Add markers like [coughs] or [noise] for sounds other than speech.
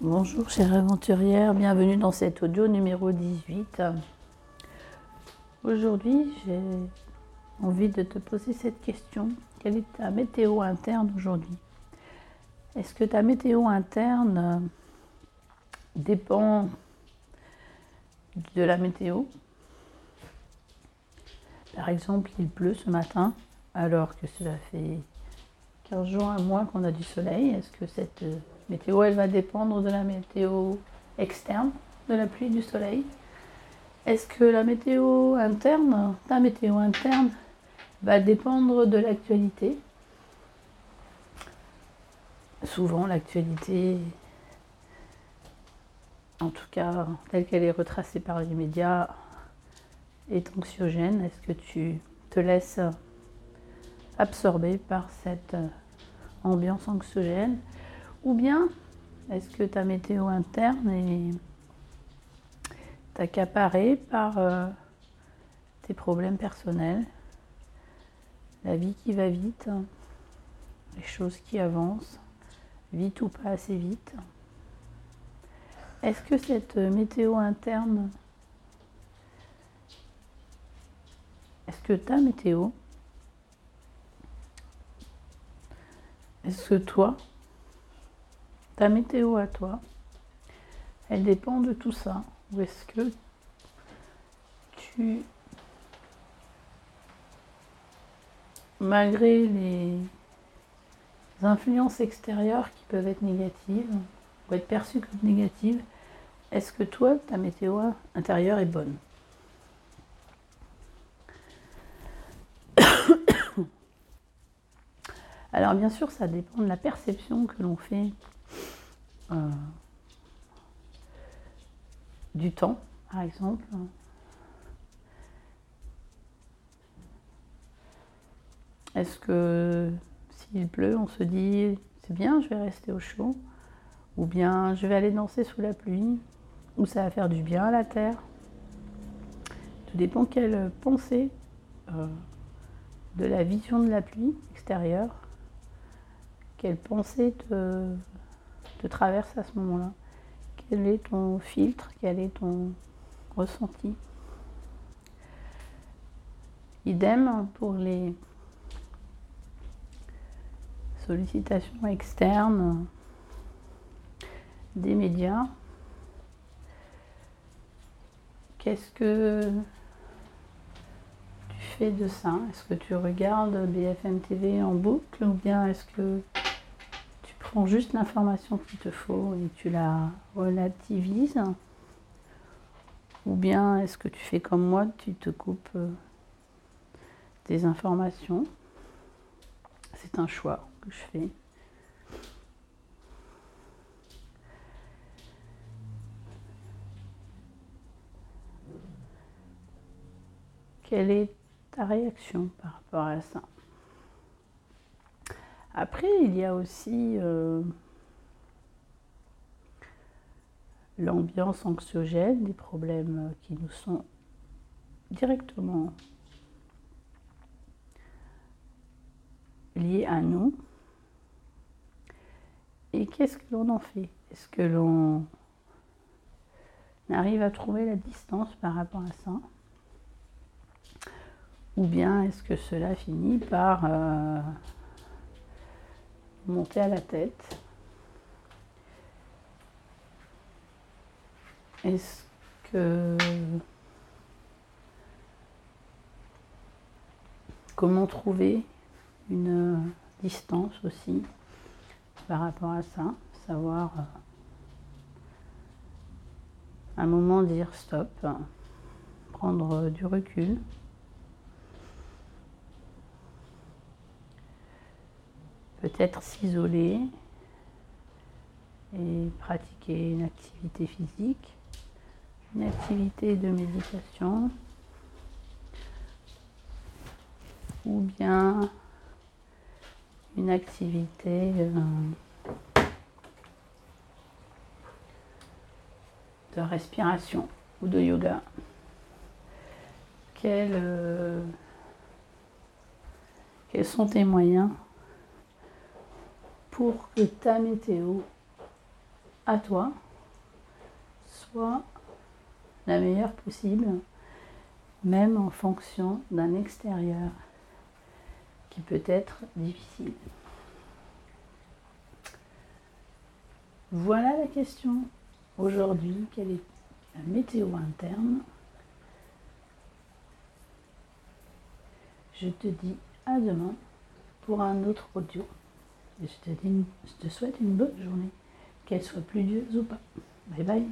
Bonjour chère aventurière, bienvenue dans cet audio numéro 18. Aujourd'hui j'ai envie de te poser cette question. Quelle est ta météo interne aujourd'hui? Est-ce que ta météo interne dépend de la météo? Par exemple, il pleut ce matin alors que cela fait 15 jours, un mois qu'on a du soleil. Est-ce que cette météo, elle va dépendre de la météo externe, de la pluie, du soleil. Est-ce que la météo interne, ta météo interne, va dépendre de l'actualité? Souvent, l'actualité, en tout cas telle qu'elle est retracée par les médias, est anxiogène. Est-ce que tu te laisses absorber par cette ambiance anxiogène? Ou bien, est-ce que ta météo interne est accaparée par euh, tes problèmes personnels, la vie qui va vite, les choses qui avancent, vite ou pas assez vite? Est-ce que cette météo interne, est-ce que ta météo, est-ce que toi, ta météo à toi, elle dépend de tout ça. Ou est-ce que tu, malgré les influences extérieures qui peuvent être négatives, ou être perçues comme négatives, est-ce que toi, ta météo intérieure est bonne? [coughs] Alors bien sûr, ça dépend de la perception que l'on fait euh, du temps, par exemple. Est-ce que s'il pleut, on se dit c'est bien, je vais rester au chaud, ou bien je vais aller danser sous la pluie, ou ça va faire du bien à la terre. Tout dépend quelle pensée euh, de la vision de la pluie extérieure, quelle pensée te, te traverse à ce moment-là. Quel est ton filtre Quel est ton ressenti? Idem pour les sollicitations externes des médias. Qu'est-ce que tu fais de ça? Est-ce que tu regardes BFM TV en boucle ou bien est-ce que prends juste l'information qu'il te faut et tu la relativises. Ou bien est-ce que tu fais comme moi, tu te coupes euh, des informations? C'est un choix que je fais. Quelle est ta réaction par rapport à ça? Après, il y a aussi euh, l'ambiance anxiogène, des problèmes qui nous sont directement liés à nous. Et qu'est-ce que l'on en fait? Est-ce que l'on arrive à trouver la distance par rapport à ça? Ou bien est-ce que cela finit par... Euh, monter à la tête. Est-ce que comment trouver une distance aussi par rapport à ça, savoir euh, un moment dire stop, prendre du recul. Peut-être s'isoler et pratiquer une activité physique, une activité de méditation ou bien une activité euh, de respiration ou de yoga. Euh, quels sont tes moyens pour que ta météo à toi soit la meilleure possible, même en fonction d'un extérieur qui peut être difficile. Voilà la question aujourd'hui. Quelle est la météo interne? Je te dis à demain pour un autre audio. Je te, je te souhaite une bonne journée, qu'elle soit pluvieuse ou pas. Bye bye